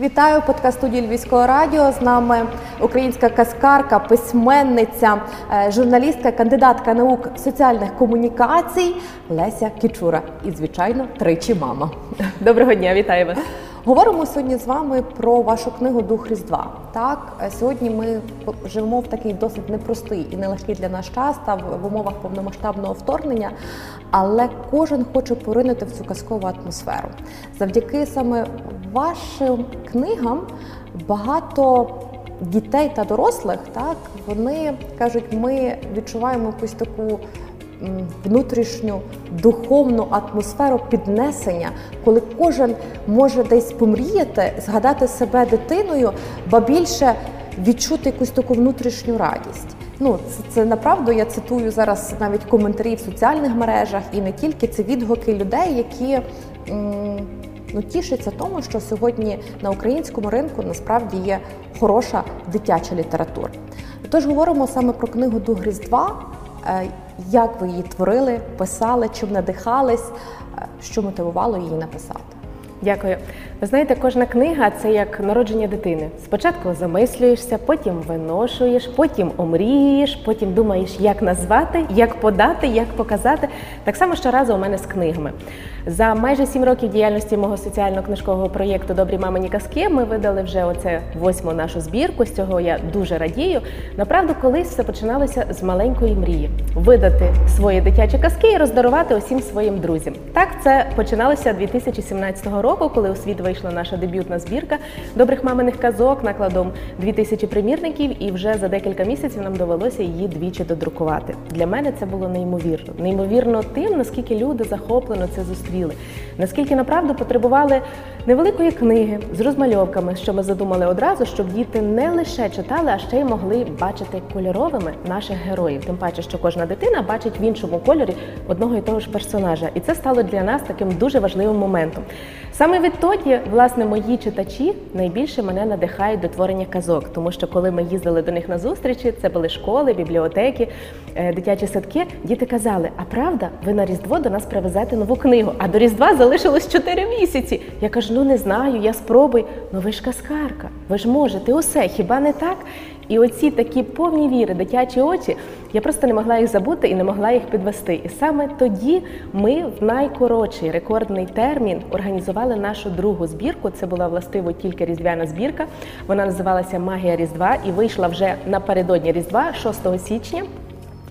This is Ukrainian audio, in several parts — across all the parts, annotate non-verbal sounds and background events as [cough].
Вітаю подкаст студії Львівського радіо. З нами українська казкарка, письменниця, е, журналістка, кандидатка наук соціальних комунікацій Леся Кічура. І, звичайно, тричі мама. Доброго дня, вітаю вас. Говоримо сьогодні з вами про вашу книгу Дух Різдва. Так, е, сьогодні ми живемо в такий досить непростий і нелегкий для нас час та в умовах повномасштабного вторгнення, але кожен хоче поринути в цю казкову атмосферу. Завдяки саме вашим книгам багато дітей та дорослих, так вони кажуть, ми відчуваємо якусь таку внутрішню духовну атмосферу піднесення, коли кожен може десь помріяти, згадати себе дитиною, ба більше відчути якусь таку внутрішню радість. Ну, це це направду. Я цитую зараз навіть коментарі в соціальних мережах, і не тільки це відгуки людей, які ну, тішаться тому, що сьогодні на українському ринку насправді є хороша дитяча література. Тож говоримо саме про книгу Дугріз 2 як ви її творили, писали, чим надихались, е, що мотивувало її написати? Дякую. Ви знаєте, кожна книга це як народження дитини. Спочатку замислюєшся, потім виношуєш, потім омрієш, потім думаєш, як назвати, як подати, як показати. Так само щоразу у мене з книгами. За майже сім років діяльності мого соціально-книжкового проєкту Добрі мамині казки ми видали вже оце восьму нашу збірку. З цього я дуже радію. Направду, колись все починалося з маленької мрії видати свої дитячі казки і роздарувати усім своїм друзям. Так це починалося 2017 року, коли у світ вийшла наша дебютна збірка добрих маминих казок накладом 2000 примірників, і вже за декілька місяців нам довелося її двічі додрукувати. Для мене це було неймовірно. Неймовірно тим, наскільки люди захоплено це зустріли, наскільки направду потребували невеликої книги з розмальовками, що ми задумали одразу, щоб діти не лише читали, а ще й могли бачити кольоровими наших героїв. Тим паче, що кожна дитина бачить в іншому кольорі одного і того ж персонажа, і це стало для нас таким дуже важливим моментом. Саме відтоді, власне, мої читачі найбільше мене надихають до творення казок, тому що коли ми їздили до них на зустрічі, це були школи, бібліотеки, е, дитячі садки. Діти казали: А правда, ви на Різдво до нас привезете нову книгу? А до Різдва залишилось 4 місяці. Я кажу: ну не знаю, я спробую. Ну ви ж казкарка, ви ж можете усе, хіба не так? І оці такі повні віри, дитячі очі, я просто не могла їх забути і не могла їх підвести. І саме тоді ми в найкоротший рекордний термін організували нашу другу збірку. Це була властиво тільки різдвяна збірка. Вона називалася Магія Різдва і вийшла вже напередодні Різдва, 6 січня.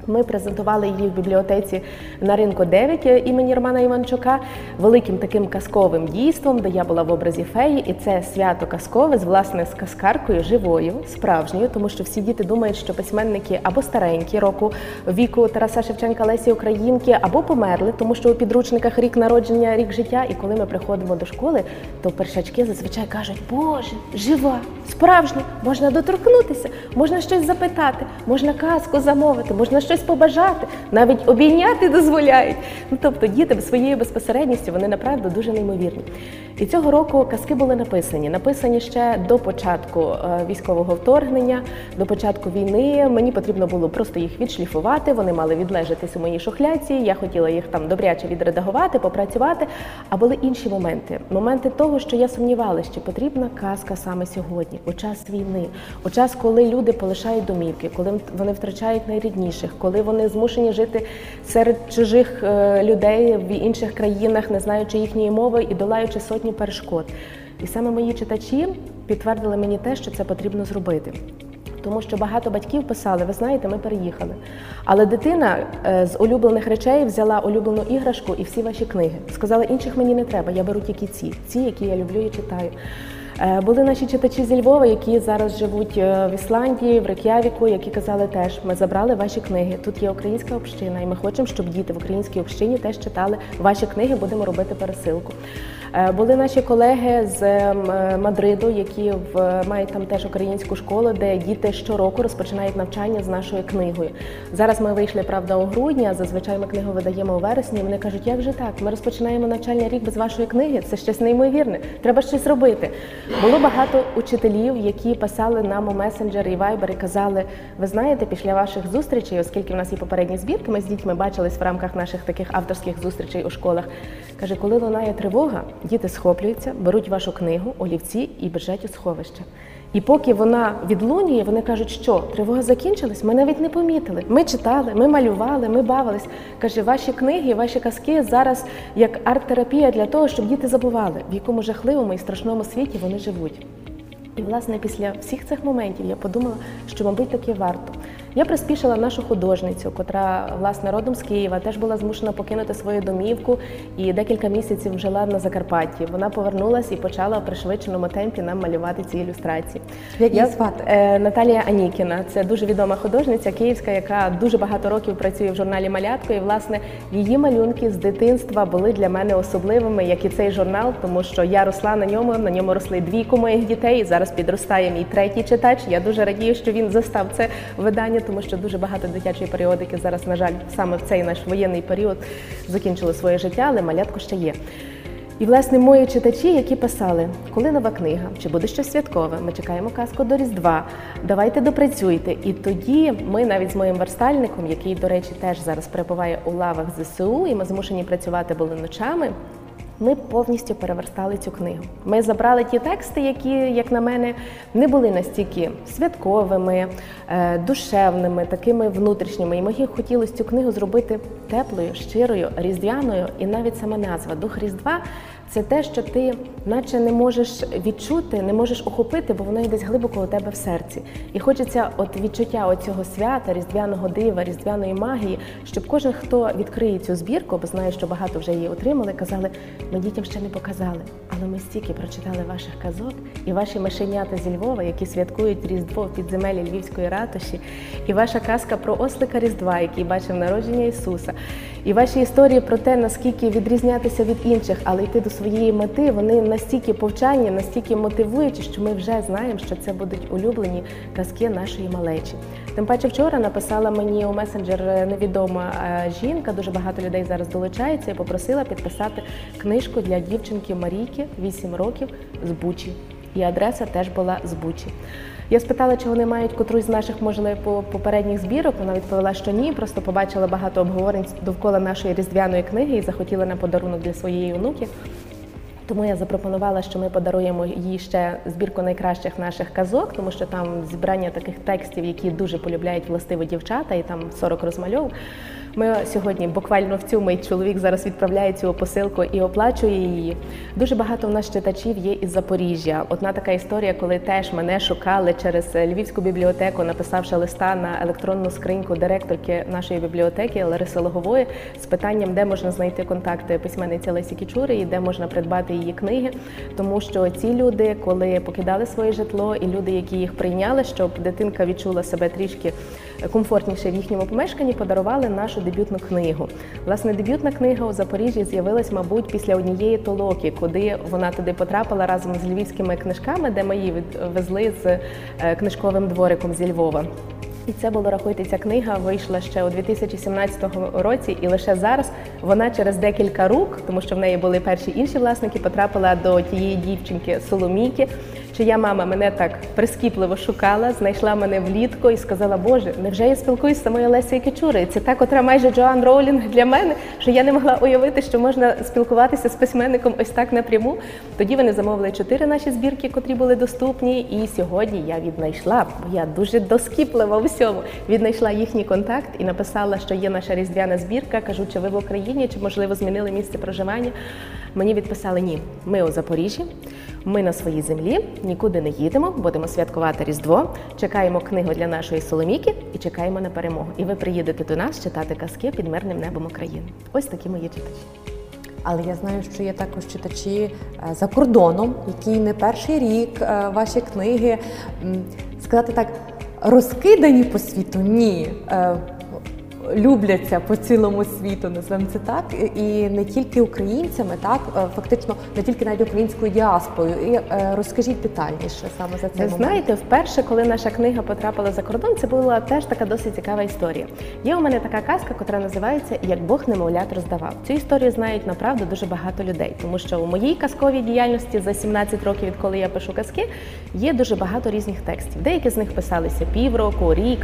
Ми презентували її в бібліотеці на ринку 9 імені Романа Іванчука великим таким казковим дійством, де я була в образі феї, і це свято казкове з власне з казкаркою живою, справжньою, тому що всі діти думають, що письменники або старенькі року віку Тараса Шевченка Лесі Українки, або померли, тому що у підручниках рік народження, рік життя. І коли ми приходимо до школи, то першачки зазвичай кажуть, Боже, жива, справжня, можна доторкнутися, можна щось запитати, можна казку замовити, можна щось щось побажати, навіть обійняти дозволяють. Ну тобто діти своєю безпосередністю вони направду дуже неймовірні. І цього року казки були написані. Написані ще до початку е, військового вторгнення, до початку війни. Мені потрібно було просто їх відшліфувати. Вони мали відлежатись у моїй шухляці. Я хотіла їх там добряче відредагувати, попрацювати. А були інші моменти. Моменти того, що я сумнівалася, чи потрібна казка саме сьогодні, у час війни, у час, коли люди полишають домівки, коли вони втрачають найрідніших коли вони змушені жити серед чужих е, людей в інших країнах, не знаючи їхньої мови і долаючи сотні перешкод. І саме мої читачі підтвердили мені те, що це потрібно зробити. Тому що багато батьків писали, ви знаєте, ми переїхали. Але дитина е, з улюблених речей взяла улюблену іграшку і всі ваші книги. Сказала, інших мені не треба, я беру тільки ці, ці, які я люблю і читаю. Е, були наші читачі зі Львова, які зараз живуть е, в Ісландії, в Рек'явіку, які казали, теж ми забрали ваші книги. Тут є українська община, і ми хочемо, щоб діти в українській общині теж читали ваші книги. Будемо робити пересилку. Е, були наші колеги з е, Мадриду, які в мають там теж українську школу, де діти щороку розпочинають навчання з нашою книгою. Зараз ми вийшли правда у грудні, а зазвичай ми книгу видаємо у вересні. Вони кажуть, як же так? Ми розпочинаємо навчальний рік без вашої книги. Це щось неймовірне. Треба щось робити. Було багато учителів, які писали нам у месенджери і вайбер і казали: ви знаєте, після ваших зустрічей, оскільки в нас є попередні збірки, ми з дітьми бачились в рамках наших таких авторських зустрічей у школах. Каже, коли лунає тривога діти схоплюються, беруть вашу книгу, олівці і біжать у сховище. І поки вона відлунює, вони кажуть, що тривога закінчилась, ми навіть не помітили. Ми читали, ми малювали, ми бавились. Каже, ваші книги, ваші казки зараз як арт-терапія для того, щоб діти забували, в якому жахливому і страшному світі вони живуть. І, власне, після всіх цих моментів я подумала, що, мабуть, таки варто. Я приспішила нашу художницю, котра власне родом з Києва, теж була змушена покинути свою домівку і декілька місяців жила на Закарпатті. Вона повернулася і почала в пришвидшеному темпі нам малювати ці ілюстрації. Як її звати? Е, Наталія Анікіна. Це дуже відома художниця київська, яка дуже багато років працює в журналі Малятко. І власне її малюнки з дитинства були для мене особливими, як і цей журнал, тому що я росла на ньому. На ньому росли двійко моїх дітей. і Зараз підростає мій третій читач. Я дуже радію, що він застав це видання, тому що дуже багато дитячої періодики зараз, на жаль, саме в цей наш воєнний період закінчили своє життя, але малятко ще є. І власне мої читачі, які писали, коли нова книга, чи буде щось святкове, ми чекаємо казку до Різдва. Давайте допрацюйте. І тоді ми навіть з моїм верстальником, який, до речі, теж зараз перебуває у лавах ЗСУ, і ми змушені працювати були ночами. Ми повністю переверстали цю книгу. Ми забрали ті тексти, які, як на мене, не були настільки святковими, е, душевними, такими внутрішніми. І мені хотілося цю книгу зробити теплою, щирою, різдвяною, і навіть сама назва Дух Різдва. Це те, що ти наче не можеш відчути, не можеш охопити, бо воно є десь глибоко у тебе в серці. І хочеться от відчуття оцього свята, різдвяного дива, різдвяної магії, щоб кожен, хто відкриє цю збірку, бо знаю, що багато вже її отримали, казали, ми дітям ще не показали, але ми стільки прочитали ваших казок і ваші мишенята зі Львова, які святкують Різдво в підземелі Львівської ратуші, і ваша казка про ослика Різдва, який бачив народження Ісуса, і ваші історії про те, наскільки відрізнятися від інших, але йти до своєї мети, вони настільки повчальні, настільки мотивуючі, що ми вже знаємо, що це будуть улюблені казки нашої малечі. Тим паче, вчора написала мені у месенджер невідома е, жінка. Дуже багато людей зараз долучається і попросила підписати книжку для дівчинки Марійки 8 років з Бучі. І адреса теж була з Бучі. Я спитала, чи вони мають котрусь з наших, можливо, попередніх збірок. Вона відповіла, що ні. Просто побачила багато обговорень довкола нашої різдвяної книги і захотіла на подарунок для своєї онуки. Тому я запропонувала, що ми подаруємо їй ще збірку найкращих наших казок, тому що там зібрання таких текстів, які дуже полюбляють властиво дівчата, і там 40 розмальовок. Ми сьогодні буквально в цю мить чоловік зараз відправляє цю посилку і оплачує її. Дуже багато в нас читачів є із Запоріжжя. Одна така історія, коли теж мене шукали через Львівську бібліотеку, написавши листа на електронну скриньку директорки нашої бібліотеки Лариси Логової з питанням, де можна знайти контакти письменниці Лесі Кічури і де можна придбати її книги. Тому що ці люди, коли покидали своє житло, і люди, які їх прийняли, щоб дитинка відчула себе трішки комфортніше в їхньому помешканні, подарували нашу дебютну книгу. Власне, дебютна книга у Запоріжжі з'явилась, мабуть, після однієї толоки, куди вона туди потрапила разом з львівськими книжками, де ми її відвезли з е, книжковим двориком зі Львова. І це було рахуйте, ця книга вийшла ще у 2017 році, і лише зараз вона через декілька рук, тому що в неї були перші інші власники, потрапила до тієї дівчинки Соломійки, чия мама мене так прискіпливо шукала, знайшла мене влітку і сказала: Боже, невже я спілкуюсь з самою Лесією Кічурою? Це та, котра майже Джоан Роулінг для мене, що я не могла уявити, що можна спілкуватися з письменником ось так напряму. Тоді вони замовили чотири наші збірки, котрі були доступні. І сьогодні я віднайшла, бо я дуже доскіплива у всьому. Віднайшла їхній контакт і написала, що є наша різдвяна збірка. Кажу, чи ви в Україні, чи можливо змінили місце проживання. Мені відписали ні. Ми у Запоріжжі. Ми на своїй землі нікуди не їдемо, будемо святкувати Різдво. Чекаємо книгу для нашої Соломіки і чекаємо на перемогу. І ви приїдете до нас читати казки під мирним небом України. Ось такі мої читачі. Але я знаю, що є також читачі е, за кордоном, які не перший рік е, ваші книги, сказати так, розкидані по світу. Ні. Любляться по цілому світу, називаємо це так, і не тільки українцями, так е, фактично не тільки навіть українською діаспорою. І е, розкажіть детальніше саме за момент. знаєте, вперше, коли наша книга потрапила за кордон, це була теж така досить цікава історія. Є у мене така казка, яка називається Як Бог немовлят роздавав. Цю історію знають направду дуже багато людей, тому що у моїй казковій діяльності за 17 років, відколи я пишу казки, є дуже багато різних текстів. Деякі з них писалися півроку, рік,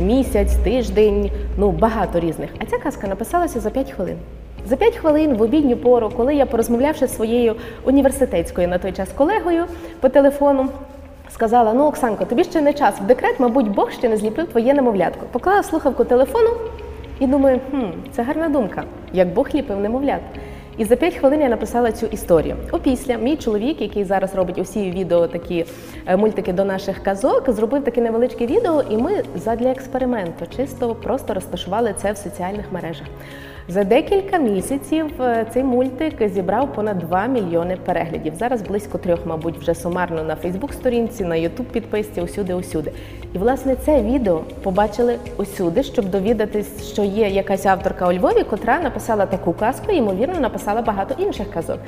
місяць, тиждень. Ну багато різних. А ця казка написалася за 5 хвилин. За 5 хвилин в обідню пору, коли я порозмовлявши зі своєю університетською на той час колегою по телефону, сказала: Ну, Оксанко, тобі ще не час в декрет, мабуть, Бог ще не зліпив твоє немовлятко. Поклала слухавку телефону і думаю, хм, це гарна думка, як Бог ліпив немовлят. І за 5 хвилин я написала цю історію. Опісля мій чоловік, який зараз робить усі відео, такі е, мультики до наших казок, зробив таке невеличке відео, і ми задля експерименту чисто просто розташували це в соціальних мережах. За декілька місяців е, цей мультик зібрав понад 2 мільйони переглядів. Зараз близько трьох, мабуть, вже сумарно на Фейсбук-сторінці, на Ютуб підписці, усюди, усюди. І власне це відео побачили усюди, щоб довідатись, що є якась авторка у Львові, котра написала таку казку, і, ймовірно, написала багато інших казок.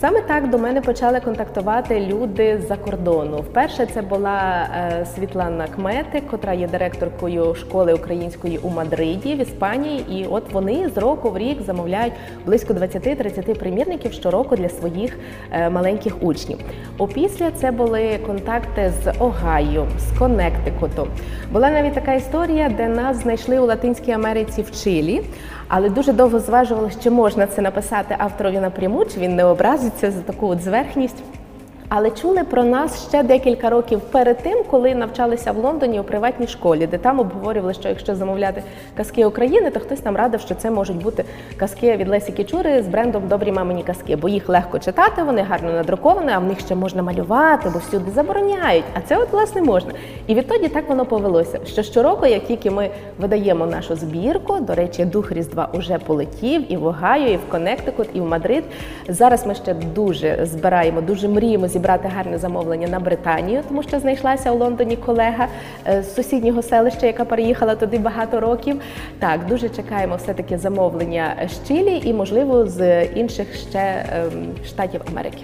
Саме так до мене почали контактувати люди з-за кордону. Вперше це була е, Світлана Кметик, котра є директоркою школи української у Мадриді в Іспанії. І от вони з року в рік замовляють близько 20-30 примірників щороку для своїх е, маленьких учнів. Опісля це були контакти з Огайо, з Коннектикуту. Була навіть така історія, де нас знайшли у Латинській Америці в Чилі. Але дуже довго зважували, чи можна це написати авторові напряму, чи він не образиться за таку от зверхність. Але чули про нас ще декілька років перед тим, коли навчалися в Лондоні у приватній школі, де там обговорювали, що якщо замовляти казки України, то хтось нам радив, що це можуть бути казки від Лесі Кічури з брендом Добрі мамині казки, бо їх легко читати, вони гарно надруковані, а в них ще можна малювати, бо всюди забороняють. А це от власне можна. І відтоді так воно повелося. Що щороку, як тільки ми видаємо нашу збірку, до речі, дух Різдва уже полетів і в Огайо, і в Коннектикут, і в Мадрид. Зараз ми ще дуже збираємо, дуже мріємо зібрати гарне замовлення на Британію, тому що знайшлася у Лондоні колега е, з сусіднього селища, яка переїхала туди багато років. Так, дуже чекаємо все-таки замовлення з Чилі і, можливо, з інших ще ем, штатів Америки.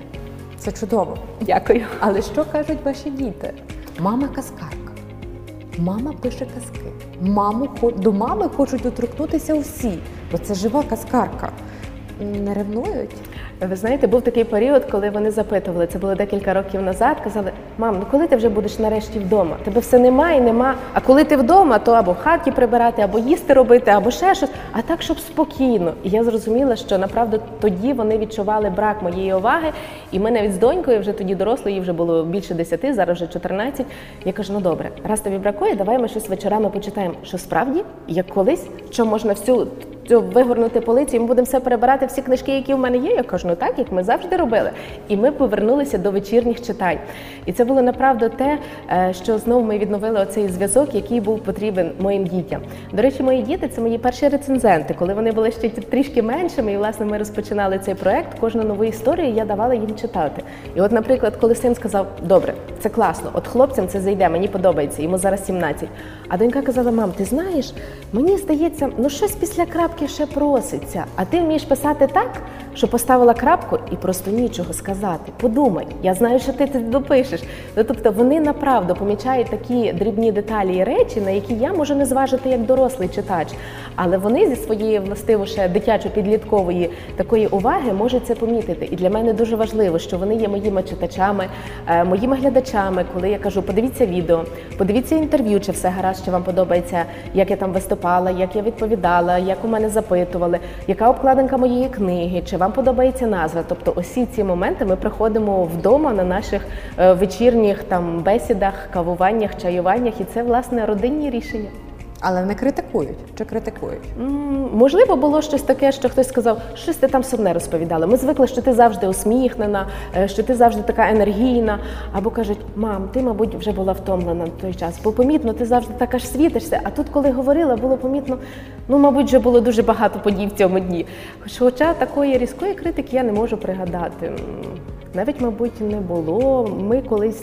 Це чудово. Дякую. Але що кажуть ваші діти? Мама казкарка, мама пише казки. Маму до мами хочуть доторкнутися усі, бо це жива казкарка. Не ревнують? Ви знаєте, був такий період, коли вони запитували, це було декілька років назад. Казали: мам, ну коли ти вже будеш нарешті вдома? Тебе все нема і нема. А коли ти вдома, то або в хаті прибирати, або їсти робити, або ще щось. А так, щоб спокійно. І я зрозуміла, що направду тоді вони відчували брак моєї уваги. І ми навіть з донькою, вже тоді дорослої, їй вже було більше 10, зараз вже 14. Я кажу: ну добре, раз тобі бракує, давай ми щось вечорами почитаємо. Що справді, як колись, що можна всю вигорнути полицю, і ми будемо все перебирати, всі книжки, які в мене є. Я кажу, ну так, як ми завжди робили. І ми повернулися до вечірніх читань. І це було направду те, е, що знову ми відновили оцей зв'язок, який був потрібен моїм дітям. До речі, мої діти це мої перші рецензенти. Коли вони були ще трішки меншими, і власне ми розпочинали цей проект. Кожну нову історію я давала їм читати. І от, наприклад, коли син сказав, добре, це класно, от хлопцям це зайде, мені подобається, йому зараз 17. А донька казала: мам, ти знаєш, мені здається, ну щось після ще проситься. А ти вмієш писати так, що поставила крапку і просто нічого сказати. Подумай, я знаю, що ти це допишеш. Ну, тобто вони направду помічають такі дрібні деталі і речі, на які я можу не зважити як дорослий читач. Але вони зі своєї властиво ще дитячо-підліткової такої уваги можуть це помітити. І для мене дуже важливо, що вони є моїми читачами, е, моїми глядачами, коли я кажу, подивіться відео, подивіться інтерв'ю, чи все гаразд, чи вам подобається, як я там виступала, як я відповідала, як у мене запитували, яка обкладинка моєї книги, чи вам подобається назва. Тобто, усі ці моменти ми приходимо вдома на наших е, вечірніх там бесідах, кавуваннях, чаюваннях, і це власне родинні рішення. Але не критикують чи критикують? Можливо, було щось таке, що хтось сказав, щось ти там сумне розповідала. Ми звикли, що ти завжди усміхнена, е, що ти завжди така енергійна. Або кажуть, мам, ти, мабуть, вже була втомлена на той час, бо помітно, ти завжди так аж світишся. А тут, коли говорила, було помітно, ну, мабуть, вже було дуже багато подій в цьому дні. Хоча такої різкої критики я не можу пригадати. Навіть, мабуть, не було. Ми колись.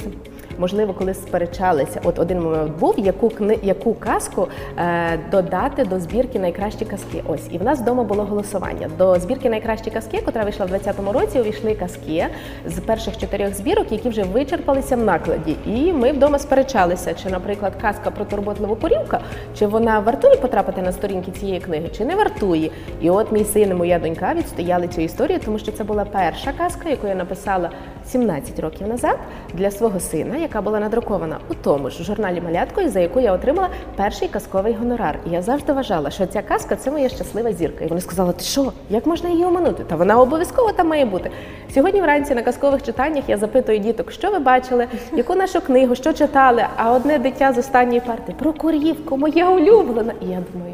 Можливо, коли сперечалися, от один момент був, яку кни... яку казку е, додати до збірки найкращі казки. Ось і в нас вдома було голосування. До збірки найкращі казки, яка вийшла в 2020 році, увійшли казки з перших чотирьох збірок, які вже вичерпалися в накладі. І ми вдома сперечалися, чи, наприклад, казка про турботливу корівка, чи вона вартує потрапити на сторінки цієї книги, чи не вартує. І от мій син і моя донька відстояли цю історію, тому що це була перша казка, яку я написала 17 років назад для свого сина, яка була надрукована у тому ж журналі Малятко, і за яку я отримала перший казковий гонорар. І я завжди вважала, що ця казка це моя щаслива зірка. І вони сказали, ти що, як можна її оминути? Та вона обов'язково там має бути. Сьогодні вранці на казкових читаннях я запитую діток, що ви бачили, яку нашу книгу, що читали. А одне дитя з останньої парти про корівку, моя улюблена. І я думаю.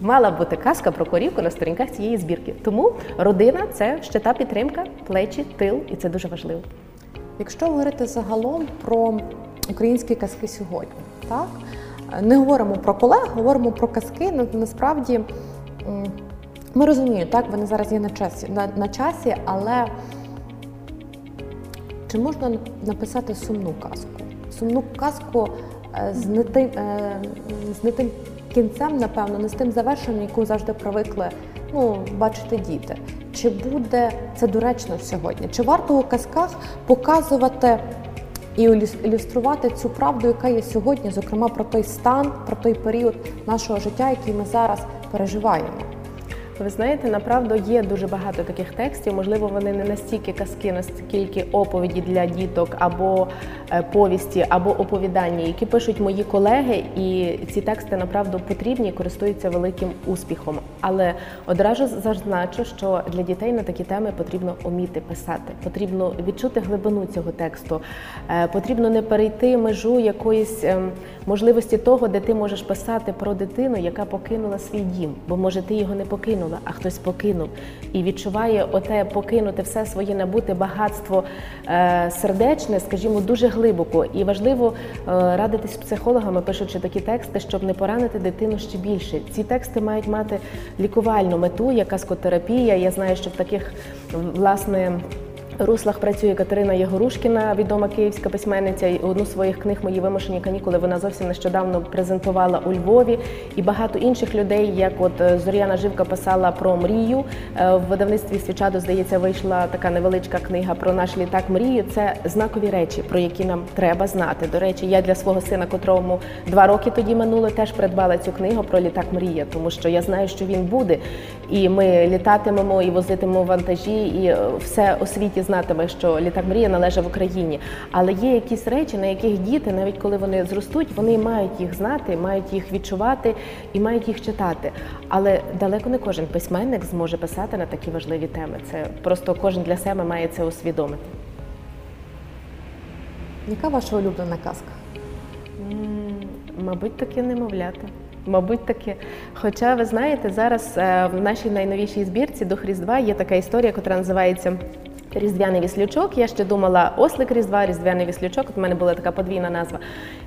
Мала бути казка про корівку на сторінках цієї збірки. Тому родина це ще та підтримка, плечі, тил, і це дуже важливо. Якщо говорити загалом про українські казки сьогодні, так не говоримо про колег, говоримо про казки. Ну, насправді ми розуміємо, так вони зараз є на часі, на, на часі, але чи можна написати сумну казку? Сумну казку е, з не тим, е, з не тим кінцем, напевно, не з тим завершенням, яку завжди привикли ну, бачити діти. Чи буде це доречно сьогодні? Чи варто у казках показувати і ілюс- ілюструвати цю правду, яка є сьогодні, зокрема про той стан, про той період нашого життя, який ми зараз переживаємо? Ви знаєте, направду є дуже багато таких текстів. Можливо, вони не настільки казки, наскільки оповіді для діток, або е, повісті, або оповідання, які пишуть мої колеги, і ці тексти направду потрібні і користуються великим успіхом. Але одразу зазначу, що для дітей на такі теми потрібно уміти писати, потрібно відчути глибину цього тексту, Е, потрібно не перейти межу якоїсь ем, можливості того, де ти можеш писати про дитину, яка покинула свій дім, бо може ти його не покинула, а хтось покинув і відчуває оте покинути все своє набуте багатство е, сердечне, скажімо, дуже глибоко. І важливо е, радитись з психологами, пишучи такі тексти, щоб не поранити дитину ще більше. Ці тексти мають мати лікувальну мету, як каскотерапія. Я знаю, що в таких власне. Руслах працює Катерина Єгорушкіна, відома київська письменниця. І Одну з своїх книг Мої вимушені канікули вона зовсім нещодавно презентувала у Львові. І багато інших людей, як от е, Зоряна Живка писала про мрію. Е, В видавництві Свічадо, здається, вийшла така невеличка книга про наш літак мрії. Це знакові речі, про які нам треба знати. До речі, я для свого сина, котрому два роки тоді минуло, теж придбала цю книгу про літак мрія, тому що я знаю, що він буде, і ми літатимемо і возитимемо вантажі, і е, все у світі знатиме, що літак мрія належить в Україні. Але є якісь речі, на яких діти, навіть коли вони зростуть, вони мають їх знати, мають їх відчувати і мають їх читати. Але далеко не кожен письменник зможе писати на такі важливі теми. Це просто кожен для себе має це усвідомити. Яка ваша улюблена казка? Мабуть, таки немовлята. Мабуть, таки. Хоча ви знаєте, зараз е, в нашій найновішій збірці до Різдва є така історія, яка називається Різдвяний віслючок. Я ще думала Ослик Різдва, Різдвяний віслючок. У мене була така подвійна назва,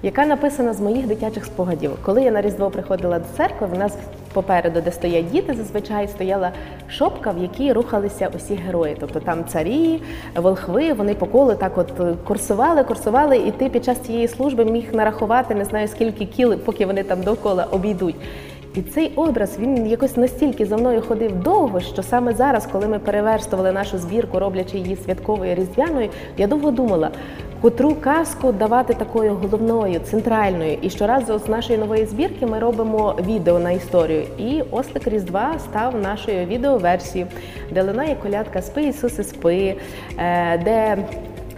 яка написана з моїх дитячих спогадів. Коли я на Різдво приходила до церкви, в нас попереду, де стоять діти, зазвичай стояла шопка, в якій рухалися усі герої. Тобто там царі, волхви, вони по колу так от курсували, курсували, і ти під час цієї служби міг нарахувати не знаю скільки кіл, поки вони там довкола обійдуть. І цей образ він якось настільки за мною ходив довго, що саме зараз, коли ми переверстували нашу збірку, роблячи її святковою різдвяною, я довго думала, котру казку давати такою головною, центральною. І щоразу з нашої нової збірки ми робимо відео на історію. І Ослик Різдва став нашою відеоверсією, де лунає колядка Спи Ісусе, спи, е, де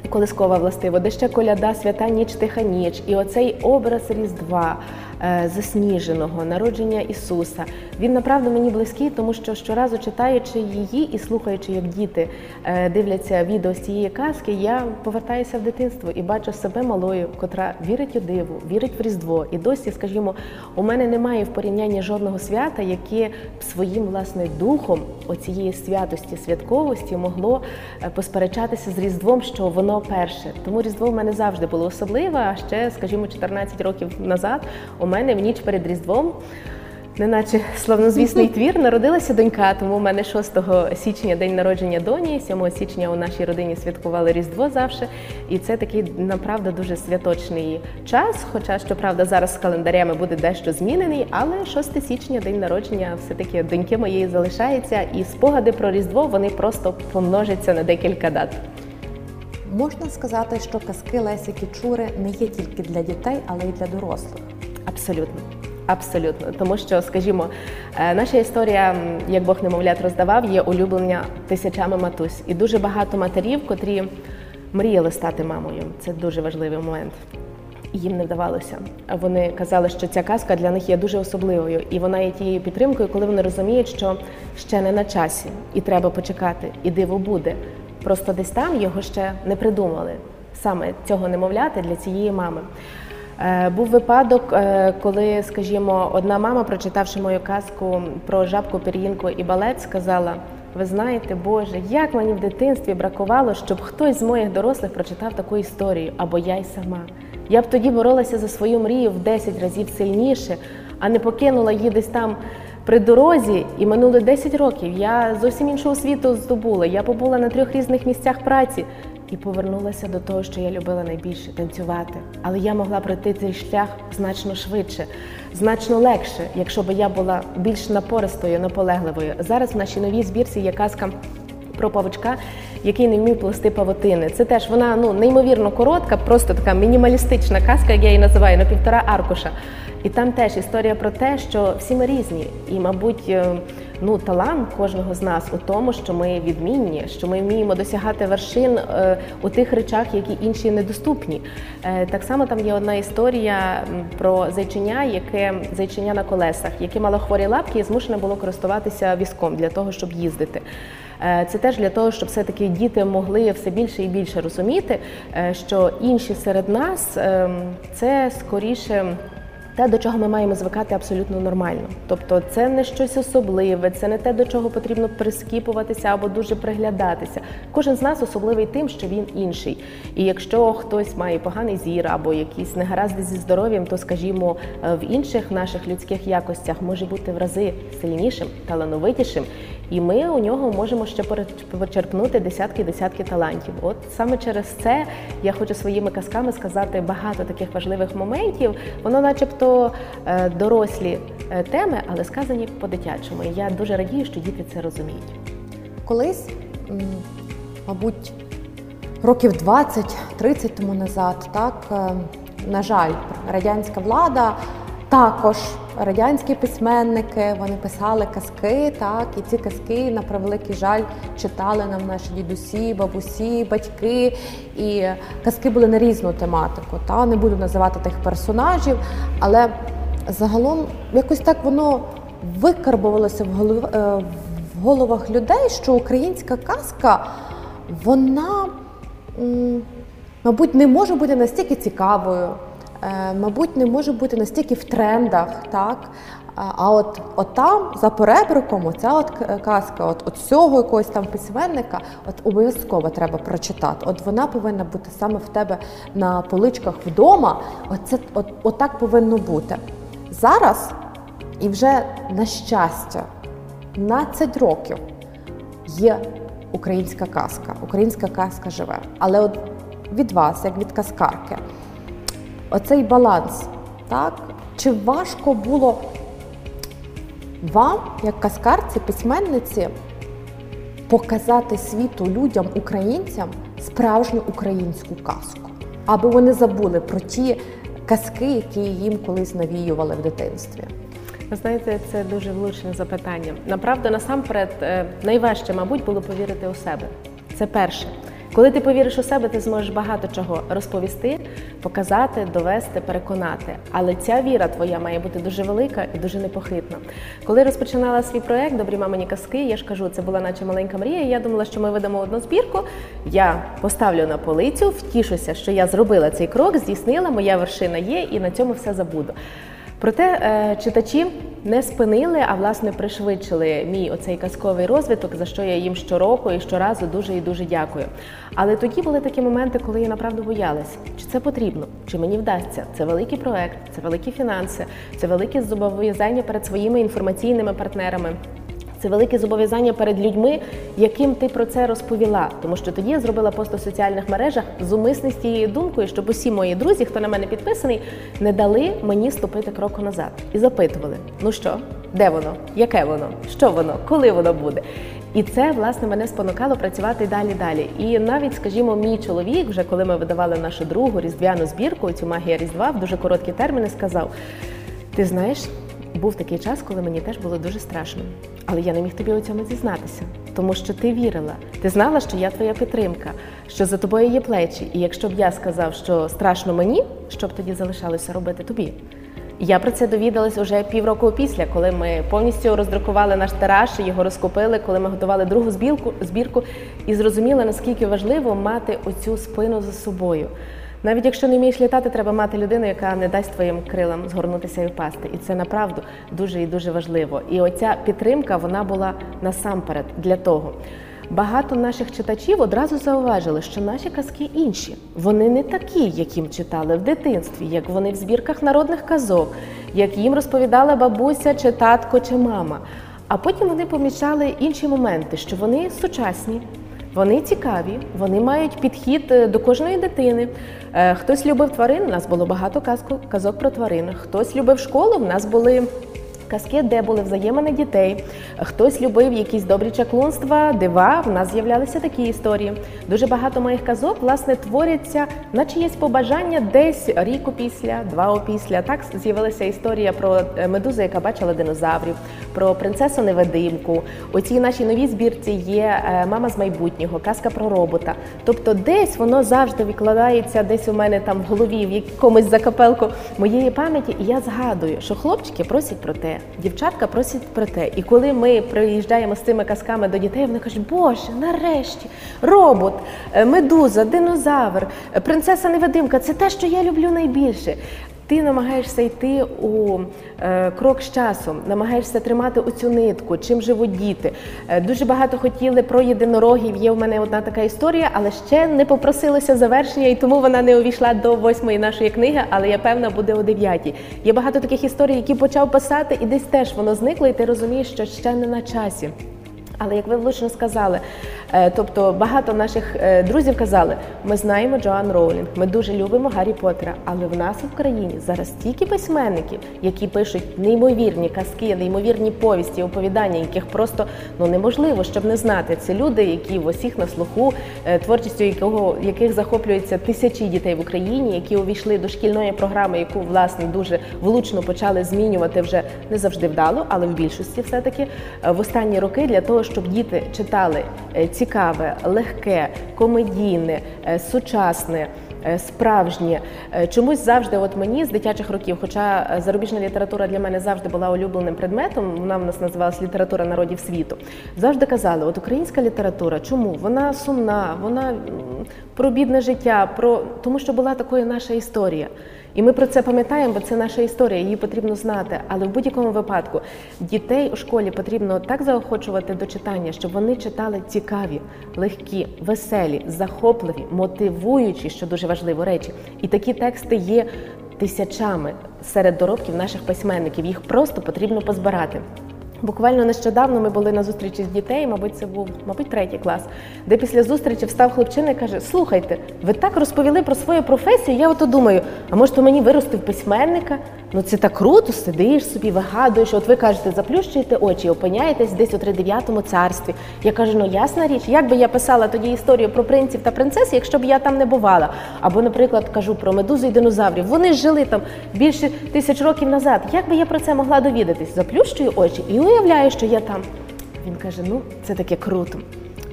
колискова властиво, де ще коляда, свята ніч, тиха ніч. І оцей образ Різдва засніженого, народження Ісуса. Він направду мені близький, тому що щоразу читаючи її і слухаючи, як діти е, дивляться відео з цієї казки, я повертаюся в дитинство і бачу себе малою, котра вірить у диву, вірить в Різдво. І досі, скажімо, у мене немає в порівнянні жодного свята, яке б своїм власне духом оцієї святості, святковості могло е, посперечатися з Різдвом, що воно перше. Тому Різдво в мене завжди було особливе. А ще, скажімо, 14 років назад у мене в ніч перед Різдвом. Неначе славнозвісний [laughs] твір народилася донька, тому у мене 6 січня день народження доні, 7 січня у нашій родині святкували Різдво завжди. І це такий направду дуже святочний час. Хоча, щоправда, зараз з календарями буде дещо змінений, але 6 січня день народження все-таки доньки моєї залишається, і спогади про Різдво вони просто помножаться на декілька дат. Можна сказати, що казки Лесі Кічури не є тільки для дітей, але й для дорослих. Абсолютно. Абсолютно, тому що, скажімо, е, наша історія, як Бог немовлят роздавав, є улюблення тисячами матусь, і дуже багато матерів, котрі мріяли стати мамою. Це дуже важливий момент. І Їм не вдавалося. Вони казали, що ця казка для них є дуже особливою, і вона є тією підтримкою, коли вони розуміють, що ще не на часі, і треба почекати, і диво буде. Просто десь там його ще не придумали. Саме цього немовляти для цієї мами. Е, Був випадок, е, коли, скажімо, одна мама, прочитавши мою казку про жабку, пір'їнку і балет, сказала: ви знаєте, Боже, як мені в дитинстві бракувало, щоб хтось з моїх дорослих прочитав таку історію, або я й сама. Я б тоді боролася за свою мрію в 10 разів сильніше, а не покинула її десь там при дорозі, і минули 10 років. Я зовсім іншу освіту здобула. Я побула на трьох різних місцях праці і повернулася до того, що я любила найбільше танцювати. Але я могла пройти цей шлях значно швидше, значно легше, якщо б я була більш напористою, наполегливою. Зараз в нашій новій збірці є казка. Про павучка, який не вмів плести павутини. Це теж вона ну неймовірно коротка, просто така мінімалістична казка, як я її називаю, на півтора аркуша. І там теж історія про те, що всі ми різні, і, мабуть, е, ну талант кожного з нас у тому, що ми відмінні, що ми вміємо досягати вершин е, у тих речах, які інші недоступні. Е, Так само там є одна історія про зайчиня, яке зайчиня на колесах, яке мало хворі лапки і змушене було користуватися візком для того, щоб їздити. Е, Це теж для того, щоб все-таки діти могли все більше і більше розуміти, що інші серед нас ем, це скоріше. Те, до чого ми маємо звикати абсолютно нормально. Тобто це не щось особливе, це не те, до чого потрібно прискіпуватися або дуже приглядатися. Кожен з нас особливий тим, що він інший. І якщо хтось має поганий зір або якісь негаразди зі здоров'ям, то, скажімо, в інших наших людських якостях може бути в рази сильнішим, талановитішим. І ми у нього можемо ще почерпнути десятки-десятки талантів. От саме через це я хочу своїми казками сказати багато таких важливих моментів. Воно, начебто, е, дорослі е, теми, але сказані по-дитячому. І я дуже радію, що діти це розуміють. Колись, мабуть, років 20-30 тому назад, так, е, на жаль, радянська влада. Також радянські письменники вони писали казки, так і ці казки на превеликий жаль читали нам наші дідусі, бабусі, батьки. І казки були на різну тематику. Та не буду називати тих персонажів, але загалом якось так воно викарбувалося в е, в головах людей, що українська казка, вона, мабуть, не може бути настільки цікавою, мабуть, не може бути настільки в трендах, так? А- от, от там за перебриком, оця от казка, от, от цього якогось там письменника, от обов'язково треба прочитати. От вона повинна бути саме в тебе на поличках вдома. Оце от, от так повинно бути. Зараз і вже на щастя, 15 років є українська казка. Українська казка живе. Але от від вас, як від казкарки, оцей баланс, так? Чи важко було вам, як казкарці, письменниці, показати світу людям, українцям справжню українську казку, аби вони забули про ті казки, які їм колись навіювали в дитинстві? Ви знаєте, це дуже влучне запитання. Направду, насамперед, е, найважче, мабуть, було повірити у себе. Це перше. Коли ти повіриш у себе, ти зможеш багато чого розповісти, показати, довести, переконати. Але ця віра твоя має бути дуже велика і дуже непохитна. Коли розпочинала свій проект Добрі мамині казки, я ж кажу, це була наче маленька мрія. Я думала, що ми ведемо одну збірку. Я поставлю на полицю, втішуся, що я зробила цей крок, здійснила, моя вершина є, і на цьому все забуду. Проте е, читачі не спинили, а власне пришвидшили мій оцей казковий розвиток, за що я їм щороку і щоразу дуже і дуже дякую. Але тоді були такі моменти, коли я направду боялась, чи це потрібно, чи мені вдасться. Це великий проект, це великі фінанси, це великі зобов'язання перед своїми інформаційними партнерами. Це велике зобов'язання перед людьми, яким ти про це розповіла. Тому що тоді я зробила пост у соціальних мережах з умисне з тією думкою, щоб усі мої друзі, хто на мене підписаний, не дали мені ступити кроку назад і запитували: ну що, де воно, яке воно, що воно, коли воно буде. І це власне мене спонукало працювати далі далі. І навіть, скажімо, мій чоловік, вже коли ми видавали нашу другу різдвяну збірку, цю магія різдва в дуже короткі терміни, сказав: Ти знаєш, був такий час, коли мені теж було дуже страшно, але я не міг тобі у цьому зізнатися. тому що ти вірила. Ти знала, що я твоя підтримка, що за тобою є плечі. І якщо б я сказав, що страшно мені, що б тоді залишалося робити тобі? Я про це довідалась уже півроку після, коли ми повністю роздрукували наш тираж, його розкупили, коли ми готували другу збірку, збірку і зрозуміли, наскільки важливо мати оцю спину за собою. Навіть якщо не вмієш літати, треба мати людину, яка не дасть твоїм крилам згорнутися і впасти. І це направду дуже і дуже важливо. І оця підтримка вона була насамперед для того. Багато наших читачів одразу зауважили, що наші казки інші. Вони не такі, як їм читали в дитинстві, як вони в збірках народних казок, як їм розповідала бабуся, чи татко, чи мама. А потім вони помічали інші моменти, що вони сучасні, вони цікаві, вони мають підхід е, до кожної дитини. Е, Хтось любив тварин, у нас було багато казок про тварин. Хтось любив школу, в нас були. Казки, де були взаємини дітей, хтось любив якісь добрі чаклунства, дива. В нас з'являлися такі історії. Дуже багато моїх казок власне творяться на чиєсь побажання десь рік опісля, два опісля. Так з'явилася історія про е, медузу, яка бачила динозаврів, про принцесу невидимку. У цій нашій новій збірці є е, мама з майбутнього, казка про робота. Тобто, десь воно завжди викладається, десь у мене там в голові, в якомусь закапелку моєї пам'яті, і я згадую, що хлопчики просять про те, дівчатка просять про те. І коли ми приїжджаємо з цими казками до дітей, вони кажуть, Боже, нарешті, робот, е, медуза, динозавр, е, принцеса невидимка це те, що я люблю найбільше. Ти намагаєшся йти у е, крок з часом, намагаєшся тримати оцю нитку, чим живуть діти. Е, дуже багато хотіли про єдинорогів. Є в мене одна така історія, але ще не попросилося завершення, і тому вона не увійшла до восьмої нашої книги, але я певна буде о дев'ятій. Є багато таких історій, які почав писати, і десь теж воно зникло, і ти розумієш, що ще не на часі. Але як ви влучно сказали, е, тобто багато наших е, друзів казали, ми знаємо Джоан Роулінг, ми дуже любимо Гаррі Поттера, але в нас в Україні зараз стільки письменників, які пишуть неймовірні казки, неймовірні повісті, оповідання, яких просто ну неможливо, щоб не знати. Це люди, які в усіх на слуху, е, творчістю якого яких захоплюються тисячі дітей в Україні, які увійшли до шкільної програми, яку власне дуже влучно почали змінювати вже не завжди вдало, але в більшості все таки в останні роки для того, щоб діти читали е, цікаве, легке, комедійне, е, сучасне. е, Справжнє чомусь завжди, от мені з дитячих років, хоча зарубіжна література для мене завжди була улюбленим предметом, вона в нас називалась література народів світу. Завжди казали, от українська література, чому вона сумна, вона про бідне життя, про тому, що була такою наша історія. І ми про це пам'ятаємо, бо це наша історія, її потрібно знати. Але в будь-якому випадку дітей у школі потрібно так заохочувати до читання, щоб вони читали цікаві, легкі, веселі, захопливі, мотивуючі, що дуже важливо речі. І такі тексти є тисячами серед доробків наших письменників. Їх просто потрібно позбирати. Буквально нещодавно ми були на зустрічі з дітей, мабуть, це був, мабуть, третій клас, де після зустрічі встав хлопчина і каже: Слухайте, ви так розповіли про свою професію. Я ото думаю, а може, то мені вирости в письменника? Ну це так круто, сидиш собі, вигадуєш. От ви кажете, заплющуєте очі, опиняєтесь десь у тридев'ятому царстві. Я кажу, ну ясна річ, як би я писала тоді історію про принців та принцес, якщо б я там не бувала. Або, наприклад, кажу про медузу і динозаврів. Вони жили там більше тисяч років назад. Як би я про це могла довідатись? Заплющую очі і уявляю, що я там. Він каже: ну це таке круто.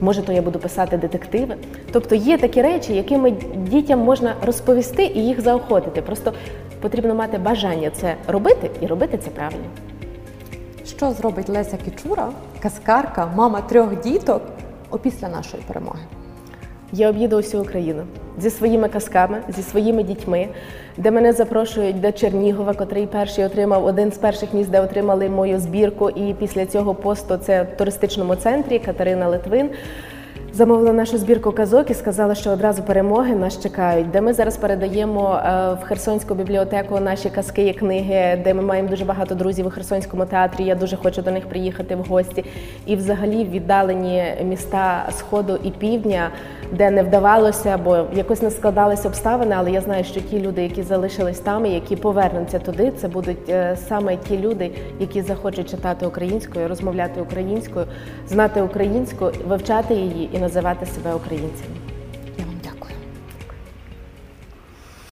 Може, то я буду писати детективи. Тобто є такі речі, якими дітям можна розповісти і їх заохотити. Просто потрібно мати бажання це робити і робити це правильно. Що зробить Леся Кічура, казкарка, мама трьох діток опісля нашої перемоги? Я об'їду усю Україну зі своїми казками, зі своїми дітьми, де мене запрошують до Чернігова, котрий перший отримав один з перших міст, де отримали мою збірку. І після цього посту це в туристичному центрі Катерина Литвин. Замовила нашу збірку казок і сказала, що одразу перемоги нас чекають, де ми зараз передаємо е, в Херсонську бібліотеку наші казки і книги, де ми маємо дуже багато друзів у Херсонському театрі. Я дуже хочу до них приїхати в гості. І взагалі віддалені міста Сходу і Півдня, де не вдавалося, або якось не складалися обставини. Але я знаю, що ті люди, які залишились там, і які повернуться туди, це будуть е, саме ті люди, які захочуть читати українською, розмовляти українською, знати українську, вивчати її і називати себе українцями.